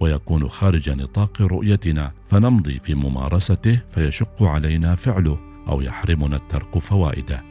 ويكون خارج نطاق رؤيتنا فنمضي في ممارسته فيشق علينا فعله أو يحرمنا الترك فوائده.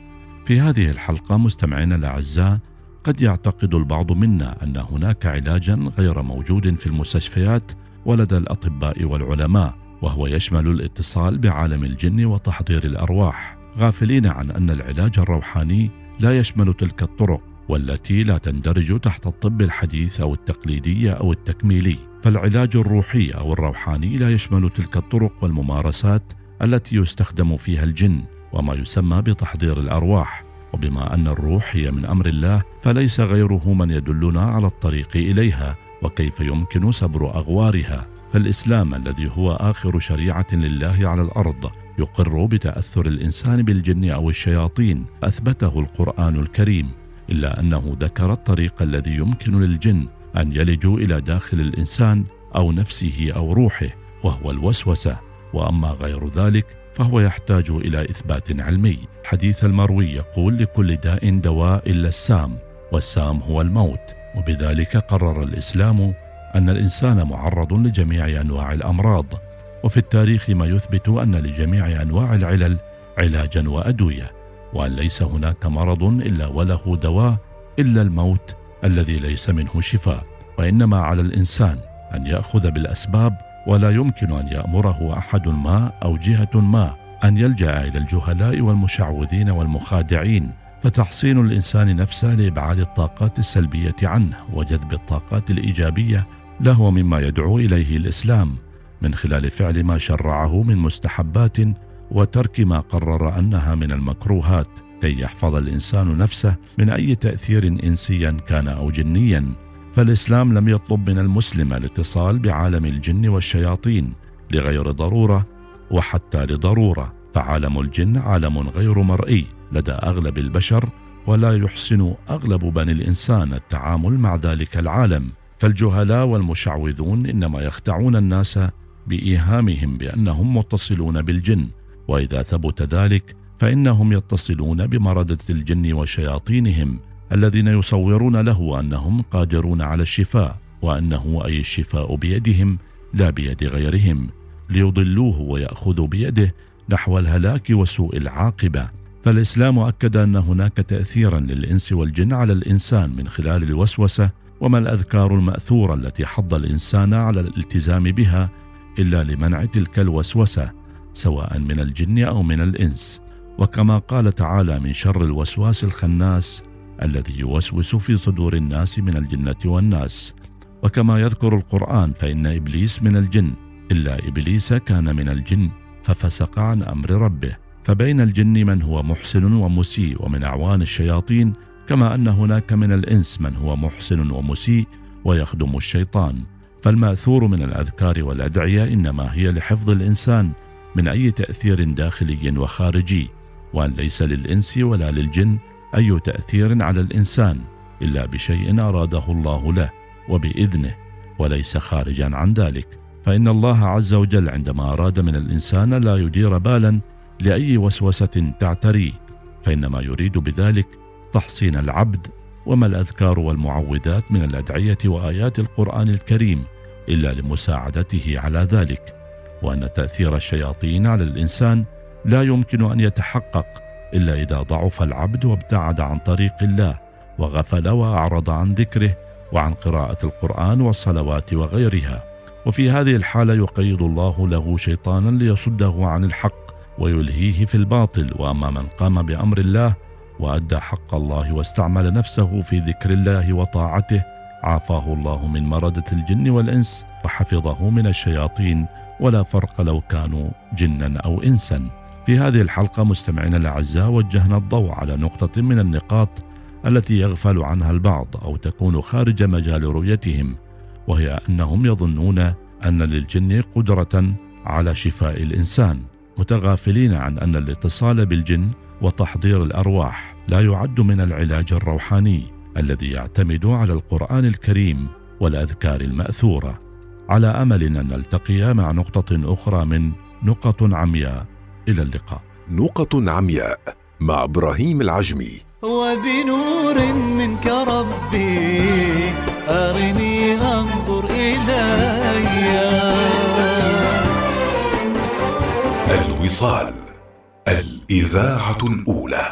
في هذه الحلقة مستمعينا الأعزاء قد يعتقد البعض منا أن هناك علاجا غير موجود في المستشفيات ولدى الأطباء والعلماء وهو يشمل الاتصال بعالم الجن وتحضير الأرواح غافلين عن أن العلاج الروحاني لا يشمل تلك الطرق والتي لا تندرج تحت الطب الحديث أو التقليدي أو التكميلي فالعلاج الروحي أو الروحاني لا يشمل تلك الطرق والممارسات التي يستخدم فيها الجن وما يسمى بتحضير الأرواح. وبما أن الروح هي من أمر الله فليس غيره من يدلنا على الطريق إليها وكيف يمكن صبر أغوارها؟ فالإسلام الذي هو آخر شريعة لله على الأرض يقر بتأثر الإنسان بالجن أو الشياطين أثبته القرآن الكريم. إلا أنه ذكر الطريق الذي يمكن للجن أن يلجوا إلى داخل الإنسان أو نفسه أو روحه وهو الوسوسة. وأما غير ذلك فهو يحتاج إلى إثبات علمي. حديث المروي يقول لكل داء دواء إلا السام والسام هو الموت. وبذلك قرر الإسلام أن الإنسان معرض لجميع أنواع الأمراض. وفي التاريخ ما يثبت أن لجميع أنواع العلل علاجا وأدوية. وأن ليس هناك مرض إلا وله دواء إلا الموت الذي ليس منه شفاء وإنما على الإنسان أن يأخذ بالأسباب ولا يمكن أن يأمره أحد ما أو جهة ما أن يلجأ إلى الجهلاء والمشعوذين والمخادعين. فتحصين الإنسان نفسه لإبعاد الطاقات السلبية عنه وجذب الطاقات الإيجابية لهو مما يدعو إليه الإسلام. من خلال فعل ما شرعه من مستحبات وترك ما قرر أنها من المكروهات. كي يحفظ الإنسان نفسه من أي تأثير انسيا كان أو جنيا. فالإسلام لم يطلب من المسلم الاتصال بعالم الجن والشياطين لغير ضرورة وحتى لضرورة. فعالم الجن عالم غير مرئي لدى أغلب البشر ولا يحسن أغلب بني الإنسان التعامل مع ذلك العالم. فالجهلاء والمشعوذون إنما يخدعون الناس بإيهامهم بأنهم متصلون بالجن. وإذا ثبت ذلك فإنهم يتصلون بمرده الجن وشياطينهم الذين يصورون له أنهم قادرون على الشفاء وأنه أي الشفاء بيدهم لا بيد غيرهم ليضلوه ويأخذوا بيده نحو الهلاك وسوء العاقبة. فالإسلام أكد أن هناك تاثيرا للإنس والجن على الإنسان من خلال الوسوسة وما الأذكار المأثورة التي حض الإنسان على الالتزام بها إلا لمنع تلك الوسوسة سواء من الجن أو من الإنس. وكما قال تعالى من شر الوسواس الخناس الذي يوسوس في صدور الناس من الجنة والناس. وكما يذكر القرآن فإن إبليس من الجن إلا إبليس كان من الجن ففسق عن أمر ربه. فبين الجن من هو محسن ومسيء ومن أعوان الشياطين كما أن هناك من الإنس من هو محسن ومسيء ويخدم الشيطان. فالمأثور من الأذكار والأدعية إنما هي لحفظ الإنسان من أي تأثير داخلي وخارجي. وأن ليس للإنس ولا للجن أي تأثير على الإنسان إلا بشيء أراده الله له وبإذنه وليس خارجا عن ذلك. فإن الله عز وجل عندما أراد من الإنسان لا يدير بالا لأي وسوسة تعتريه فإنما يريد بذلك تحصين العبد وما الأذكار والمعوذات من الأدعية وآيات القرآن الكريم إلا لمساعدته على ذلك وأن تأثير الشياطين على الإنسان لا يمكن أن يتحقق إلا إذا ضعف العبد وابتعد عن طريق الله وغفل وأعرض عن ذكره وعن قراءة القرآن والصلوات وغيرها. وفي هذه الحالة يقيد الله له شيطانا ليصده عن الحق ويلهيه في الباطل. وأما من قام بأمر الله وأدى حق الله واستعمل نفسه في ذكر الله وطاعته عافاه الله من مرده الجن والإنس وحفظه من الشياطين. ولا فرق لو كانوا جنا أو انسا. في هذه الحلقة مستمعينا الأعزاء وجهنا الضوء على نقطة من النقاط التي يغفل عنها البعض أو تكون خارج مجال رؤيتهم وهي أنهم يظنون أن للجن قدرة على شفاء الإنسان متغافلين عن أن الاتصال بالجن وتحضير الأرواح لا يعد من العلاج الروحاني الذي يعتمد على القرآن الكريم والأذكار المأثورة. على امل أن نلتقي مع نقطة أخرى من نقط عمياء. إلى اللقاء. نقط عمياء مع إبراهيم العجمي. وبنور منك ربي أرني أنظر إلي. الوصال الإذاعة الأولى.